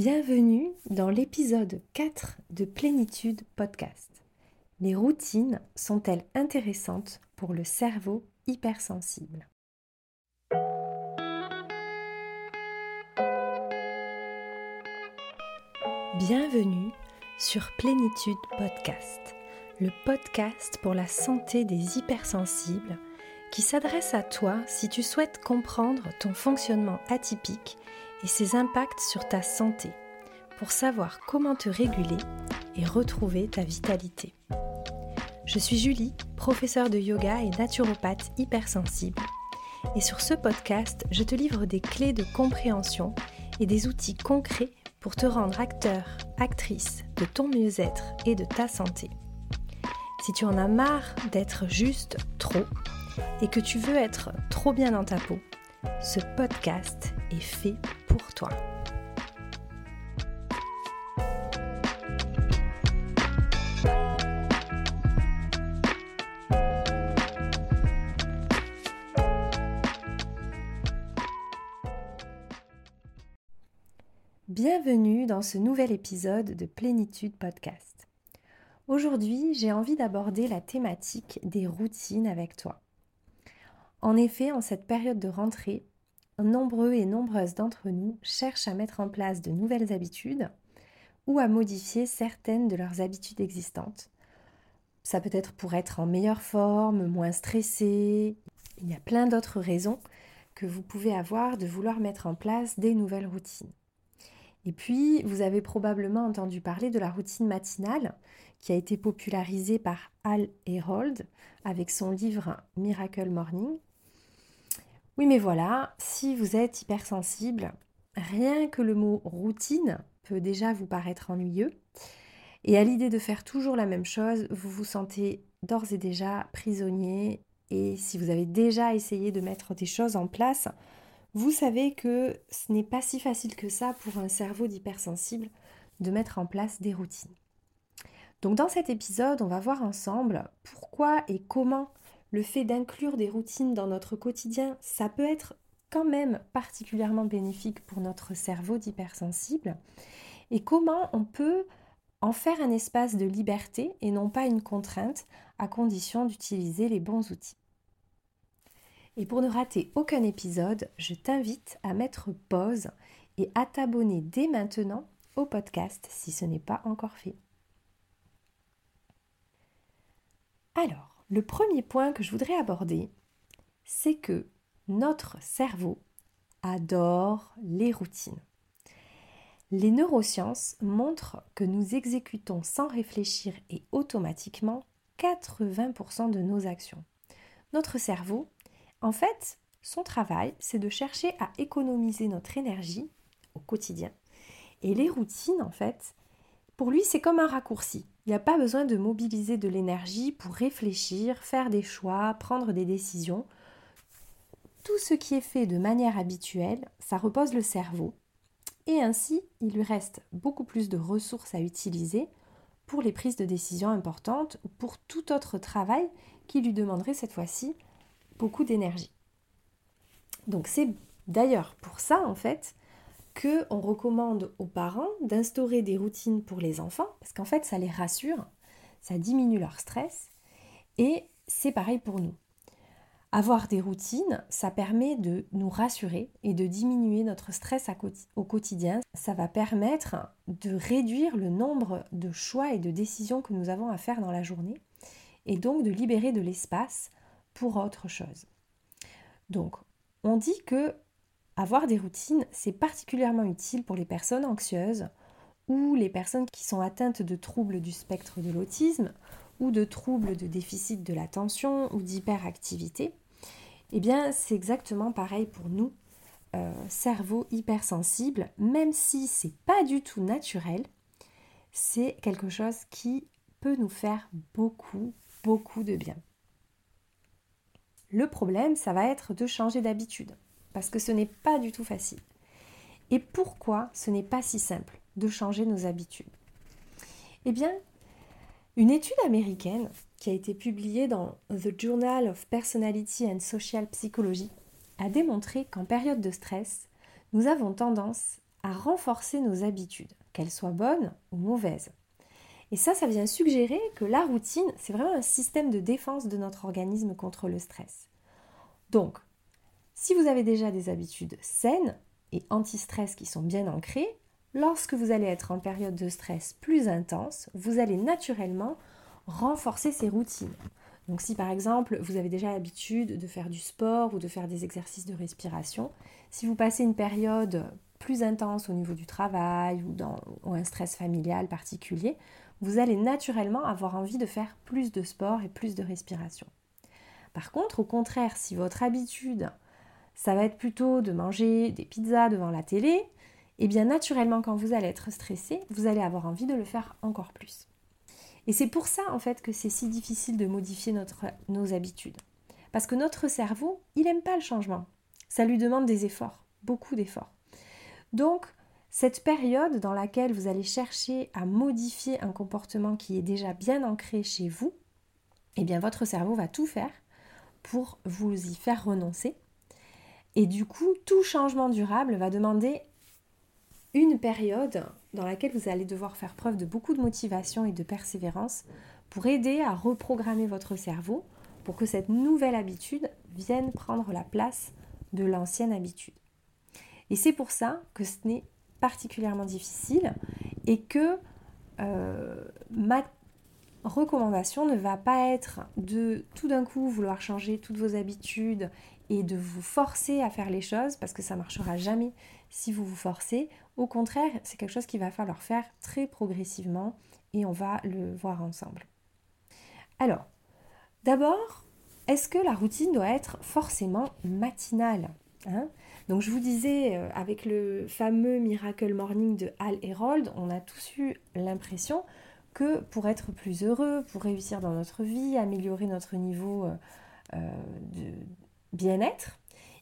Bienvenue dans l'épisode 4 de Plénitude Podcast. Les routines sont-elles intéressantes pour le cerveau hypersensible? Bienvenue sur Plénitude Podcast, le podcast pour la santé des hypersensibles qui s'adresse à toi si tu souhaites comprendre ton fonctionnement atypique et ses impacts sur ta santé pour savoir comment te réguler et retrouver ta vitalité. Je suis Julie, professeure de yoga et naturopathe hypersensible. Et sur ce podcast, je te livre des clés de compréhension et des outils concrets pour te rendre acteur, actrice de ton mieux-être et de ta santé. Si tu en as marre d'être juste trop et que tu veux être trop bien dans ta peau, ce podcast est fait pour toi. Bienvenue dans ce nouvel épisode de Plénitude Podcast. Aujourd'hui, j'ai envie d'aborder la thématique des routines avec toi. En effet, en cette période de rentrée, nombreux et nombreuses d'entre nous cherchent à mettre en place de nouvelles habitudes ou à modifier certaines de leurs habitudes existantes. Ça peut être pour être en meilleure forme, moins stressé. Il y a plein d'autres raisons que vous pouvez avoir de vouloir mettre en place des nouvelles routines. Et puis, vous avez probablement entendu parler de la routine matinale qui a été popularisée par Al Herold avec son livre Miracle Morning. Oui, mais voilà, si vous êtes hypersensible, rien que le mot routine peut déjà vous paraître ennuyeux. Et à l'idée de faire toujours la même chose, vous vous sentez d'ores et déjà prisonnier. Et si vous avez déjà essayé de mettre des choses en place, vous savez que ce n'est pas si facile que ça pour un cerveau d'hypersensible de mettre en place des routines. Donc dans cet épisode, on va voir ensemble pourquoi et comment le fait d'inclure des routines dans notre quotidien, ça peut être quand même particulièrement bénéfique pour notre cerveau d'hypersensible et comment on peut en faire un espace de liberté et non pas une contrainte à condition d'utiliser les bons outils. Et pour ne rater aucun épisode, je t'invite à mettre pause et à t'abonner dès maintenant au podcast si ce n'est pas encore fait. Alors, le premier point que je voudrais aborder, c'est que notre cerveau adore les routines. Les neurosciences montrent que nous exécutons sans réfléchir et automatiquement 80% de nos actions. Notre cerveau, en fait, son travail, c'est de chercher à économiser notre énergie au quotidien. Et les routines, en fait, pour lui, c'est comme un raccourci. Il n'y a pas besoin de mobiliser de l'énergie pour réfléchir, faire des choix, prendre des décisions. Tout ce qui est fait de manière habituelle, ça repose le cerveau. Et ainsi, il lui reste beaucoup plus de ressources à utiliser pour les prises de décisions importantes ou pour tout autre travail qui lui demanderait cette fois-ci beaucoup d'énergie. Donc c'est d'ailleurs pour ça en fait on recommande aux parents d'instaurer des routines pour les enfants, parce qu'en fait, ça les rassure, ça diminue leur stress, et c'est pareil pour nous. Avoir des routines, ça permet de nous rassurer et de diminuer notre stress au quotidien. Ça va permettre de réduire le nombre de choix et de décisions que nous avons à faire dans la journée et donc de libérer de l'espace pour autre chose. Donc, on dit que avoir des routines, c'est particulièrement utile pour les personnes anxieuses ou les personnes qui sont atteintes de troubles du spectre de l'autisme ou de troubles de déficit de l'attention ou d'hyperactivité. Eh bien, c'est exactement pareil pour nous, euh, cerveau hypersensible, même si c'est pas du tout naturel, c'est quelque chose qui peut nous faire beaucoup, beaucoup de bien. Le problème, ça va être de changer d'habitude parce que ce n'est pas du tout facile. Et pourquoi ce n'est pas si simple de changer nos habitudes? Eh bien, une étude américaine qui a été publiée dans The Journal of Personality and Social Psychology a démontré qu'en période de stress, nous avons tendance à renforcer nos habitudes, qu'elles soient bonnes ou mauvaises. Et ça, ça vient suggérer que la routine, c'est vraiment un système de défense de notre organisme contre le stress. Donc, si vous avez déjà des habitudes saines et anti-stress qui sont bien ancrées, lorsque vous allez être en période de stress plus intense, vous allez naturellement renforcer ces routines. Donc si par exemple vous avez déjà l'habitude de faire du sport ou de faire des exercices de respiration, si vous passez une période plus intense au niveau du travail ou, un stress familial particulier, vous allez naturellement avoir envie de faire plus de sport et plus de respiration. Par contre, au contraire, si votre habitude, ça va être plutôt de manger des pizzas devant la télé, et bien naturellement quand vous allez être stressé, vous allez avoir envie de le faire encore plus. Et c'est pour ça en fait que c'est si difficile de modifier nos habitudes. Parce que notre cerveau, il n'aime pas le changement. Ça lui demande des efforts, beaucoup d'efforts. Donc, cette période dans laquelle vous allez chercher à modifier un comportement qui est déjà bien ancré chez vous, eh bien votre cerveau va tout faire pour vous y faire renoncer. Et du coup, tout changement durable va demander une période dans laquelle vous allez devoir faire preuve de beaucoup de motivation et de persévérance pour aider à reprogrammer votre cerveau pour que cette nouvelle habitude vienne prendre la place de l'ancienne habitude. Et c'est pour ça que ce n'est particulièrement difficile et que euh, ma recommandation ne va pas être de tout d'un coup vouloir changer toutes vos habitudes et de vous forcer à faire les choses parce que ça marchera jamais si vous vous forcez. Au contraire, c'est quelque chose qu'il va falloir faire très progressivement et on va le voir ensemble. Alors, d'abord, est-ce que la routine doit être forcément matinale hein? Donc je vous disais, euh, avec le fameux Miracle Morning de Hal Herold, on a tous eu l'impression que pour être plus heureux, pour réussir dans notre vie, améliorer notre niveau euh, euh, de bien-être,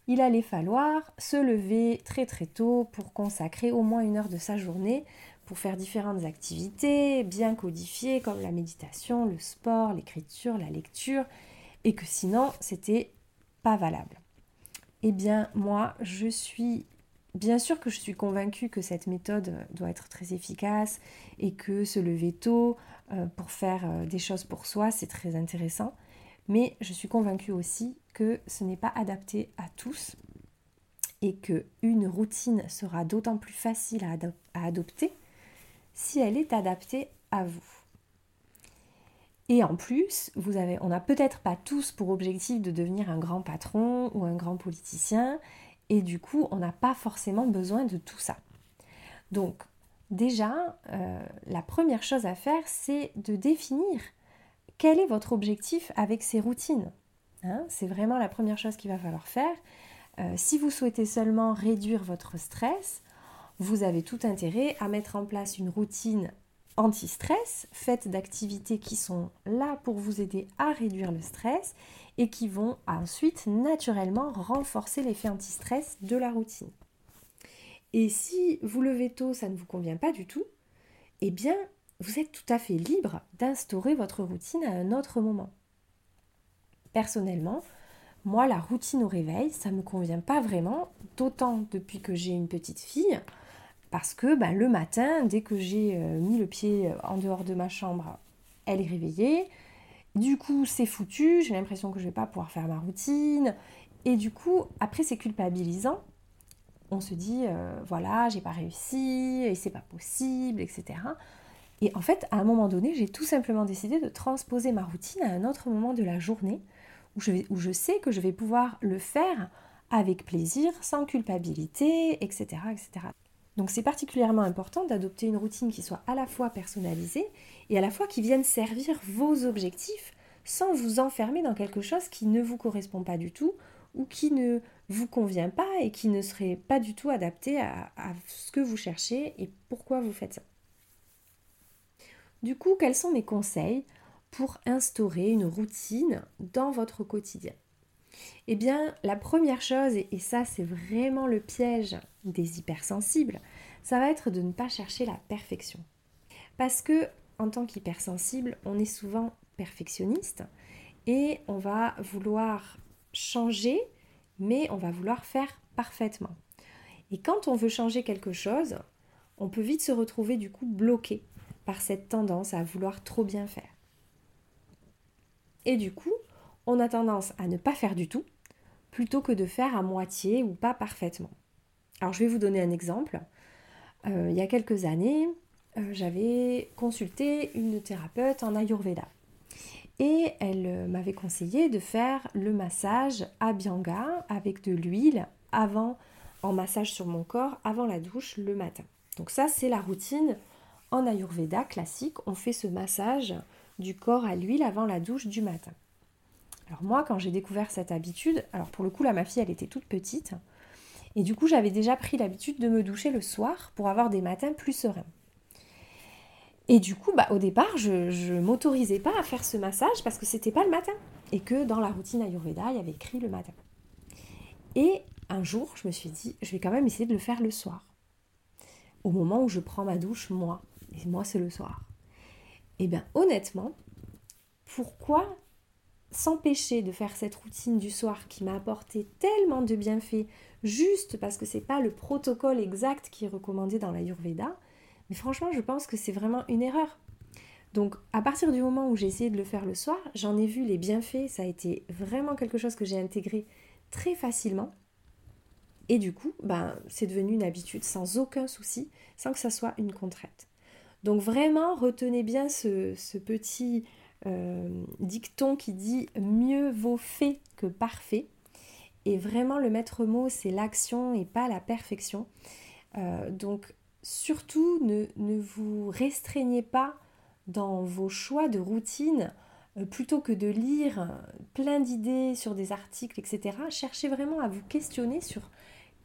il allait falloir se lever très très tôt pour consacrer au moins une heure de sa journée pour faire différentes activités bien codifiées comme la méditation, le sport, l'écriture, la lecture, et que sinon c'était pas valable. Eh bien, moi, je suis bien sûr que je suis convaincue que cette méthode doit être très efficace et que se lever tôt euh, pour faire euh, des choses pour soi, c'est très intéressant. Mais je suis convaincue aussi ce n'est pas adapté à tous et que une routine sera d'autant plus facile à adopter si elle est adaptée à vous. Et en plus, vous avez, on n'a peut-être pas tous pour objectif de devenir un grand patron ou un grand politicien, et du coup, on n'a pas forcément besoin de tout ça. Donc, déjà, euh, la première chose à faire, c'est de définir quel est votre objectif avec ces routines. Hein. c'est vraiment la première chose qu'il va falloir faire. Euh, si vous souhaitez seulement réduire votre stress, vous avez tout intérêt à mettre en place une routine anti-stress, faites d'activités qui sont là pour vous aider à réduire le stress et qui vont ensuite naturellement renforcer l'effet anti-stress de la routine. Et si vous levez tôt, ça ne vous convient pas du tout, eh bien, vous êtes tout à fait libre d'instaurer votre routine à un autre moment. Personnellement, moi, la routine au réveil, ça ne me convient pas vraiment, d'autant depuis que j'ai une petite fille parce que bah, le matin, dès que j'ai euh, mis le pied euh, en dehors de ma chambre, elle est réveillée. Du coup, c'est foutu, j'ai l'impression que je ne vais pas pouvoir faire ma routine. Et du coup, après, c'est culpabilisant. On se dit, euh, voilà, j'ai pas réussi, et c'est pas possible, etc. Et en fait, à un moment donné, j'ai tout simplement décidé de transposer ma routine à un autre moment de la journée où je, sais que je vais pouvoir le faire avec plaisir, sans culpabilité, etc. etc. Donc c'est particulièrement important d'adopter une routine qui soit à la fois personnalisée et à la fois qui vienne servir vos objectifs sans vous enfermer dans quelque chose qui ne vous correspond pas du tout ou qui ne vous convient pas et qui ne serait pas du tout adapté à, ce que vous cherchez et pourquoi vous faites ça. Du coup, quels sont mes conseils pour instaurer une routine dans votre quotidien eh bien, la première chose, et ça c'est vraiment le piège des hypersensibles, ça va être de ne pas chercher la perfection. Parce que en tant qu'hypersensible, on est souvent perfectionniste et on va vouloir changer, mais on va vouloir faire parfaitement. Et quand on veut changer quelque chose, on peut vite se retrouver du coup bloqué par cette tendance à vouloir trop bien faire. Et du coup, on a tendance à ne pas faire du tout, plutôt que de faire à moitié ou pas parfaitement. Alors je vais vous donner un exemple. Euh, il y a quelques années, euh, j'avais consulté une thérapeute en Ayurveda. Et elle euh, m'avait conseillé de faire le massage à Bianga avec de l'huile avant, en massage sur mon corps, avant la douche le matin. Donc ça, c'est la routine en Ayurveda classique. On fait ce massage du corps à l'huile avant la douche du matin. Alors moi, quand j'ai découvert cette habitude, alors pour le coup, là, ma fille, elle était toute petite. Et du coup, j'avais déjà pris l'habitude de me doucher le soir pour avoir des matins plus sereins. Et du coup, bah, au départ, je ne m'autorisais pas à faire ce massage parce que c'était pas le matin. Et que dans la routine Ayurveda, il y avait écrit le matin. Et un jour, je me suis dit, je vais quand même essayer de le faire le soir. Au moment où je prends ma douche, moi. Et moi, c'est le soir. Eh bien, honnêtement, pourquoi s'empêcher de faire cette routine du soir qui m'a apporté tellement de bienfaits juste parce que c'est pas le protocole exact qui est recommandé dans l'Ayurveda mais franchement, je pense que c'est vraiment une erreur. Donc, à partir du moment où j'ai essayé de le faire le soir, j'en ai vu les bienfaits. Ça a été vraiment quelque chose que j'ai intégré très facilement. Et du coup, ben, c'est devenu une habitude sans aucun souci, sans que ça soit une contrainte. Donc vraiment, retenez bien ce, petit euh, dicton qui dit mieux vaut fait que parfait. Et vraiment, le maître mot, c'est l'action et pas la perfection. Euh, donc surtout ne, vous restreignez pas dans vos choix de routine euh, plutôt que de lire plein d'idées sur des articles, etc. Cherchez vraiment à vous questionner sur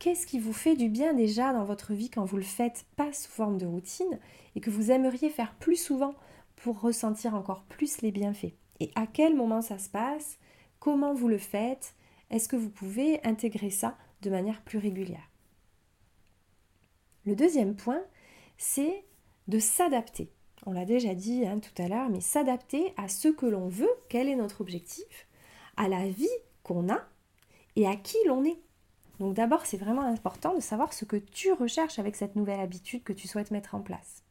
qu'est-ce qui vous fait du bien déjà dans votre vie quand vous le faites pas sous forme de routine et que vous aimeriez faire plus souvent pour ressentir encore plus les bienfaits? Et à quel moment ça se passe? Comment vous le faites? Est-ce que vous pouvez intégrer ça de manière plus régulière? Le deuxième point, c'est de s'adapter. On l'a déjà dit hein, tout à l'heure, mais s'adapter à ce que l'on veut, quel est notre objectif, à la vie qu'on a et à qui l'on est. Donc d'abord, c'est vraiment important de savoir ce que tu recherches avec cette nouvelle habitude que tu souhaites mettre en place.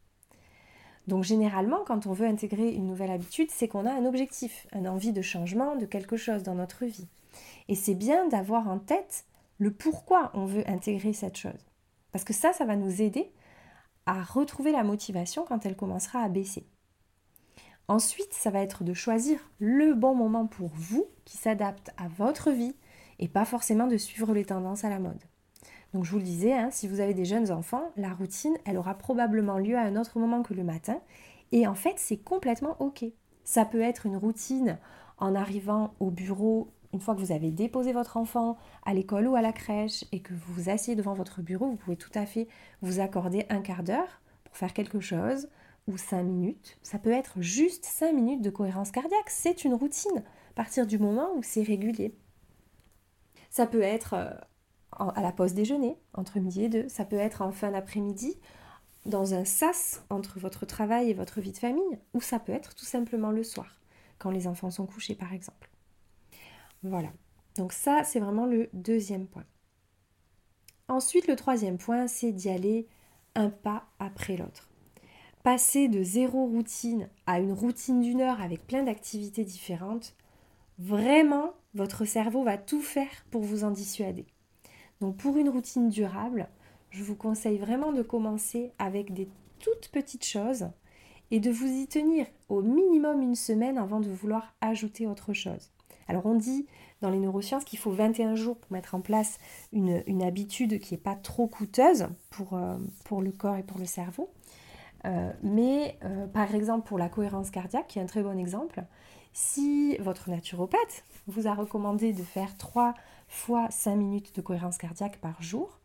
Donc généralement, quand on veut intégrer une nouvelle habitude, c'est qu'on a un objectif, une envie de changement, de quelque chose dans notre vie. Et c'est bien d'avoir en tête le pourquoi on veut intégrer cette chose. Parce que ça, ça va nous aider à retrouver la motivation quand elle commencera à baisser. Ensuite, ça va être de choisir le bon moment pour vous qui s'adapte à votre vie et pas forcément de suivre les tendances à la mode. Donc je vous le disais, hein, si vous avez des jeunes enfants, la routine, elle aura probablement lieu à un autre moment que le matin. Et en fait, c'est complètement OK. Ça peut être une routine en arrivant au bureau une fois que vous avez déposé votre enfant à l'école ou à la crèche et que vous vous asseyez devant votre bureau, vous pouvez tout à fait vous accorder un quart d'heure pour faire quelque chose ou cinq minutes. Ça peut être juste cinq minutes de cohérence cardiaque. C'est une routine à partir du moment où c'est régulier. Ça peut être euh, à la pause déjeuner, entre midi et deux. Ça peut être en fin d'après-midi, dans un sas entre votre travail et votre vie de famille. Ou ça peut être tout simplement le soir, quand les enfants sont couchés par exemple. Voilà. Donc ça, c'est vraiment le deuxième point. Ensuite, le troisième point, c'est d'y aller un pas après l'autre. Passer de zéro routine à une routine d'une heure avec plein d'activités différentes, vraiment, votre cerveau va tout faire pour vous en dissuader. Donc pour une routine durable, je vous conseille vraiment de commencer avec des toutes petites choses et de vous y tenir au minimum une semaine avant de vouloir ajouter autre chose. Alors on dit dans les neurosciences qu'il faut 21 jours pour mettre en place une, habitude qui n'est pas trop coûteuse pour, euh, pour, le corps et pour le cerveau. Euh, mais euh, par exemple pour la cohérence cardiaque, qui est un très bon exemple, si votre naturopathe vous a recommandé de faire 3 fois 5 minutes de cohérence cardiaque par jour,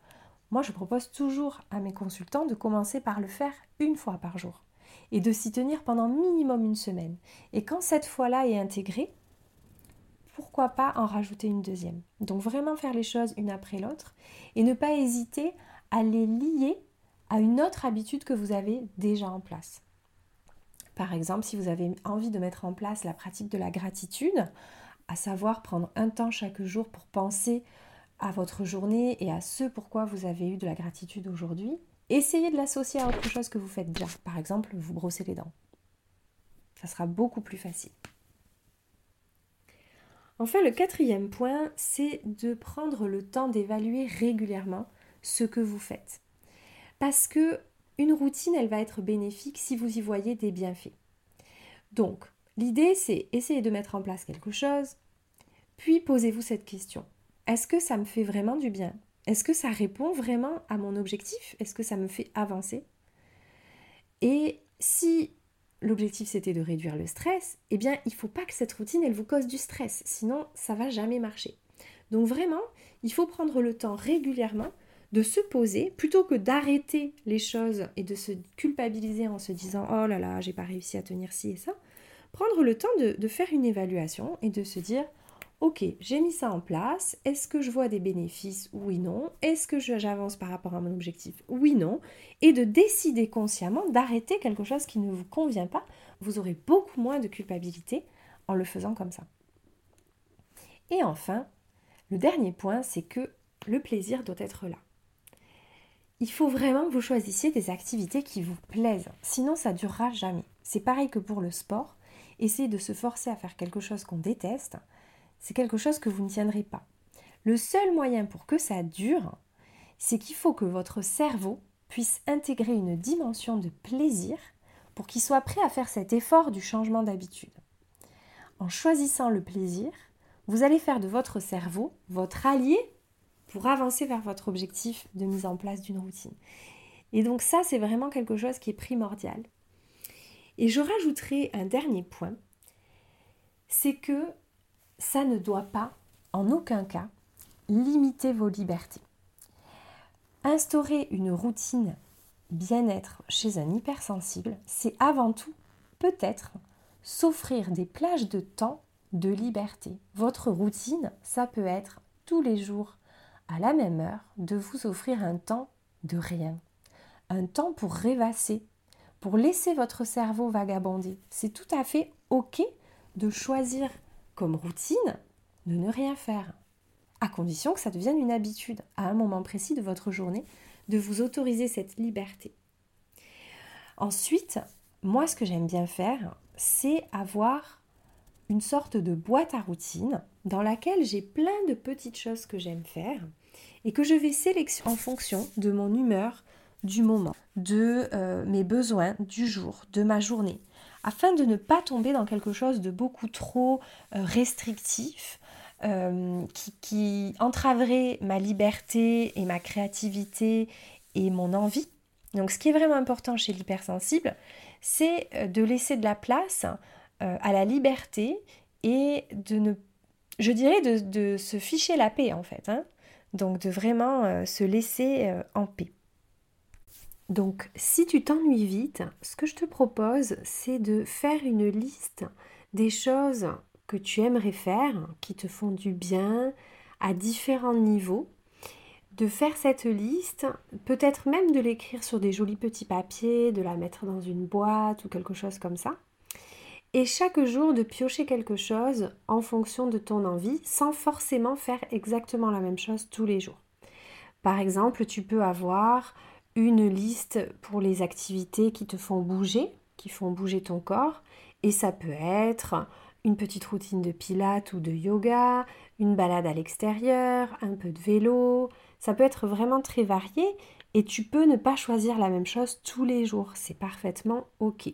moi je propose toujours à mes consultants de commencer par le faire une fois par jour et de s'y tenir pendant minimum une semaine. Et quand cette fois-là est intégrée, pourquoi pas en rajouter une deuxième? Donc vraiment faire les choses une après l'autre et ne pas hésiter à les lier à une autre habitude que vous avez déjà en place. Par exemple, si vous avez envie de mettre en place la pratique de la gratitude, à savoir prendre un temps chaque jour pour penser à votre journée et à ce pourquoi vous avez eu de la gratitude aujourd'hui, essayez de l'associer à autre chose que vous faites déjà. Par exemple, vous brossez les dents. Ça sera beaucoup plus facile. Enfin, le quatrième point, c'est de prendre le temps d'évaluer régulièrement ce que vous faites. Parce que une routine, elle va être bénéfique si vous y voyez des bienfaits. Donc, l'idée, c'est essayer de mettre en place quelque chose, puis posez-vous cette question. Est-ce que ça me fait vraiment du bien? Est-ce que ça répond vraiment à mon objectif? Est-ce que ça me fait avancer? Et si l'objectif c'était de réduire le stress, eh bien il ne faut pas que cette routine elle vous cause du stress, sinon ça va jamais marcher. Donc vraiment, il faut prendre le temps régulièrement de se poser plutôt que d'arrêter les choses et de se culpabiliser en se disant oh là là j'ai pas réussi à tenir ci et ça. Prendre le temps de, faire une évaluation et de se dire Ok, j'ai mis ça en place. Est-ce que je vois des bénéfices? Oui, non. Est-ce que j'avance par rapport à mon objectif? Oui, non. Et de décider consciemment d'arrêter quelque chose qui ne vous convient pas. Vous aurez beaucoup moins de culpabilité en le faisant comme ça. Et enfin, le dernier point, c'est que le plaisir doit être là. Il faut vraiment que vous choisissiez des activités qui vous plaisent, sinon ça ne durera jamais. C'est pareil que pour le sport. Essayez de se forcer à faire quelque chose qu'on déteste c'est quelque chose que vous ne tiendrez pas. Le seul moyen pour que ça dure, c'est qu'il faut que votre cerveau puisse intégrer une dimension de plaisir pour qu'il soit prêt à faire cet effort du changement d'habitude. En choisissant le plaisir, vous allez faire de votre cerveau votre allié pour avancer vers votre objectif de mise en place d'une routine. Et donc ça, c'est vraiment quelque chose qui est primordial. Et je rajouterai un dernier point, c'est que ça ne doit pas, en aucun cas, limiter vos libertés. Instaurer une routine bien-être chez un hypersensible, c'est avant tout, peut-être, s'offrir des plages de temps de liberté. Votre routine, ça peut être tous les jours, à la même heure, de vous offrir un temps de rien. Un temps pour rêvasser, laisser votre cerveau vagabonder. C'est tout à fait OK de choisir comme routine de ne rien faire, à condition que ça devienne une habitude à un moment précis de votre journée, de vous autoriser cette liberté. Ensuite, moi ce que j'aime bien faire, c'est avoir une sorte de boîte à routine dans laquelle j'ai plein de petites choses que j'aime faire et que je vais sélectionner en fonction de mon humeur du moment, de euh, mes besoins du jour, de ma journée afin de ne pas tomber dans quelque chose de beaucoup trop euh, restrictif, euh, qui, entraverait ma liberté et ma créativité et mon envie. Donc ce qui est vraiment important chez l'hypersensible, c'est de laisser de la place à la liberté et de ne, je dirais, de, se ficher la paix en fait. Hein. Donc de vraiment se laisser en paix. Donc, si tu t'ennuies vite, ce que je te propose, c'est de faire une liste des choses que tu aimerais faire, qui te font du bien à différents niveaux. De faire cette liste, peut-être même de l'écrire sur des jolis petits papiers, de la mettre dans une boîte ou quelque chose comme ça. Et chaque jour de piocher quelque chose en fonction de ton envie, sans forcément faire exactement la même chose tous les jours. Par exemple, tu peux avoir une liste pour les activités qui te font bouger, qui font bouger ton corps. Et ça peut être une petite routine de pilates ou de yoga, une balade à l'extérieur, un peu de vélo. Ça peut être vraiment très varié et tu peux ne pas choisir la même chose tous les jours. C'est parfaitement OK.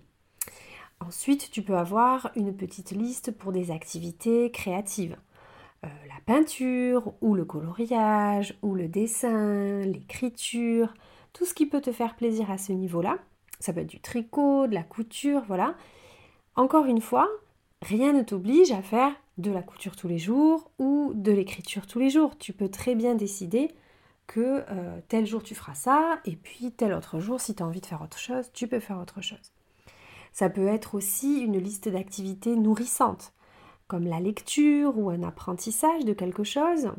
Ensuite, tu peux avoir une petite liste pour des activités créatives. Euh, la peinture ou le coloriage ou le dessin, l'écriture, tout ce qui peut te faire plaisir à ce niveau-là. Ça peut être du tricot, de la couture, voilà. Encore une fois, rien ne t'oblige à faire de la couture tous les jours ou de l'écriture tous les jours. Tu peux très bien décider que euh, tel jour tu feras ça et puis tel autre jour, si tu as envie de faire autre chose, tu peux faire autre chose. Ça peut être aussi une liste d'activités nourrissantes, comme la lecture ou un apprentissage de quelque chose,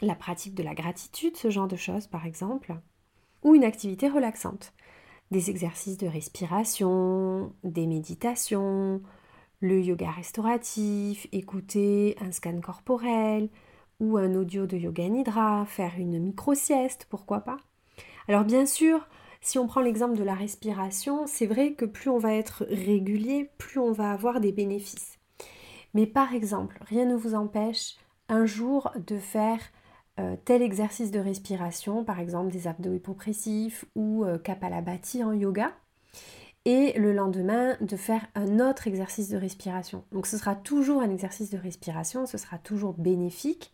la pratique de la gratitude, ce genre de choses par exemple ou une activité relaxante. Des exercices de respiration, des méditations, le yoga restauratif, écouter un scan corporel ou un audio de yoga nidra, faire une micro-sieste, pourquoi pas. Alors bien sûr, si on prend l'exemple de la respiration, c'est vrai que plus on va être régulier, plus on va avoir des bénéfices. Mais par exemple, rien ne vous empêche un jour de faire euh, tel exercice de respiration, par exemple des abdos hypopressifs ou euh, Kapalabhati en yoga, et le lendemain de faire un autre exercice de respiration. Donc ce sera toujours un exercice de respiration, ce sera toujours bénéfique,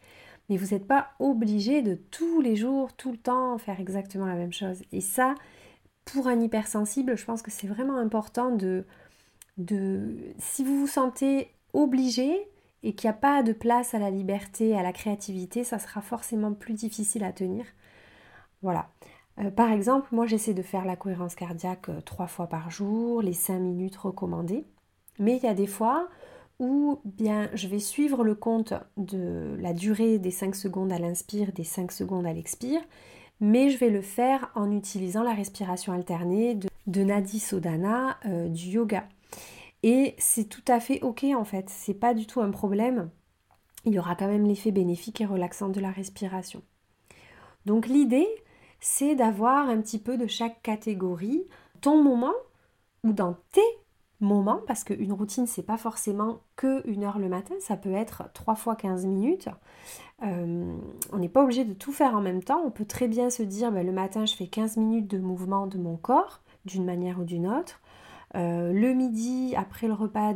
mais vous n'êtes pas obligé de tous les jours, tout le temps faire exactement la même chose. Et ça, pour un hypersensible, je pense que c'est vraiment important de, de... Si vous vous sentez obligé et qu'il n'y a pas de place à la liberté, à la créativité, ça sera forcément plus difficile à tenir. Voilà. Euh, par exemple, moi j'essaie de faire la cohérence cardiaque euh, trois fois par jour, les cinq minutes recommandées. Mais il y a des fois où bien je vais suivre le compte de la durée des 5 secondes à l'inspire, des 5 secondes à l'expire, mais je vais le faire en utilisant la respiration alternée de, Nadi Sodhana euh, du yoga. Et c'est tout à fait ok en fait, c'est pas du tout un problème. Il y aura quand même l'effet bénéfique et relaxant de la respiration. Donc l'idée, c'est d'avoir un petit peu de chaque catégorie ton moment ou dans tes moments, parce qu'une routine, c'est pas forcément que une heure le matin, ça peut être trois fois 15 minutes. Euh, on n'est pas obligé de tout faire en même temps. On peut très bien se dire ben, le matin, je fais 15 minutes de mouvement de mon corps, d'une manière ou d'une autre. Euh, le midi, après le repas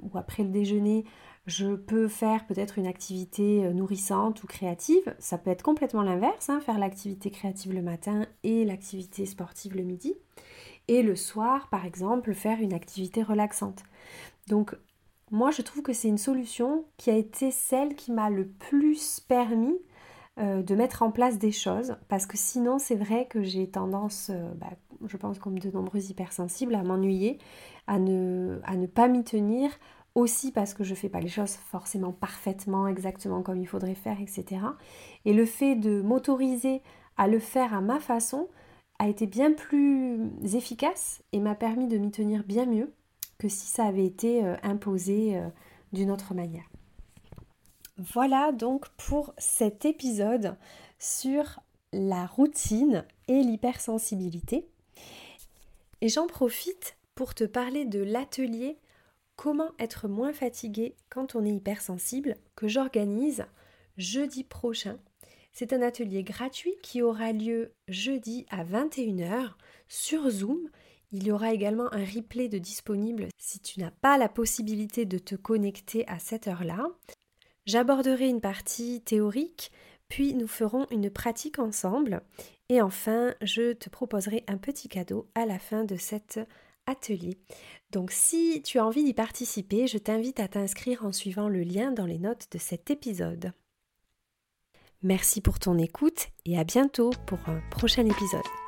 ou après le déjeuner, je peux faire peut-être une activité euh, nourrissante ou créative. Ça peut être complètement l'inverse, hein, faire l'activité créative le matin et l'activité sportive le midi. Et le soir, par exemple, faire une activité relaxante. Donc, moi, je trouve que c'est une solution qui a été celle qui m'a le plus permis euh, de mettre en place des choses. Parce que sinon, c'est vrai que j'ai tendance, bah, je pense comme de nombreux hypersensibles, à m'ennuyer, à ne, pas m'y tenir aussi parce que je ne fais pas les choses forcément parfaitement, exactement comme il faudrait faire, etc. Et le fait de m'autoriser à le faire à ma façon a été bien plus efficace et m'a permis de m'y tenir bien mieux que si ça avait été euh, imposé euh, d'une autre manière. Voilà donc pour cet épisode sur la routine et l'hypersensibilité. Et j'en profite pour te parler de l'atelier Comment être moins fatigué quand on est hypersensible que j'organise jeudi prochain. C'est un atelier gratuit qui aura lieu jeudi à 21h sur Zoom. Il y aura également un replay de disponible si tu n'as pas la possibilité de te connecter à cette heure-là. J'aborderai une partie théorique, puis nous ferons une pratique ensemble. Et enfin, je te proposerai un petit cadeau à la fin de cet atelier. Donc si tu as envie d'y participer, je t'invite à t'inscrire en suivant le lien dans les notes de cet épisode. Merci pour ton écoute et à bientôt pour un prochain épisode.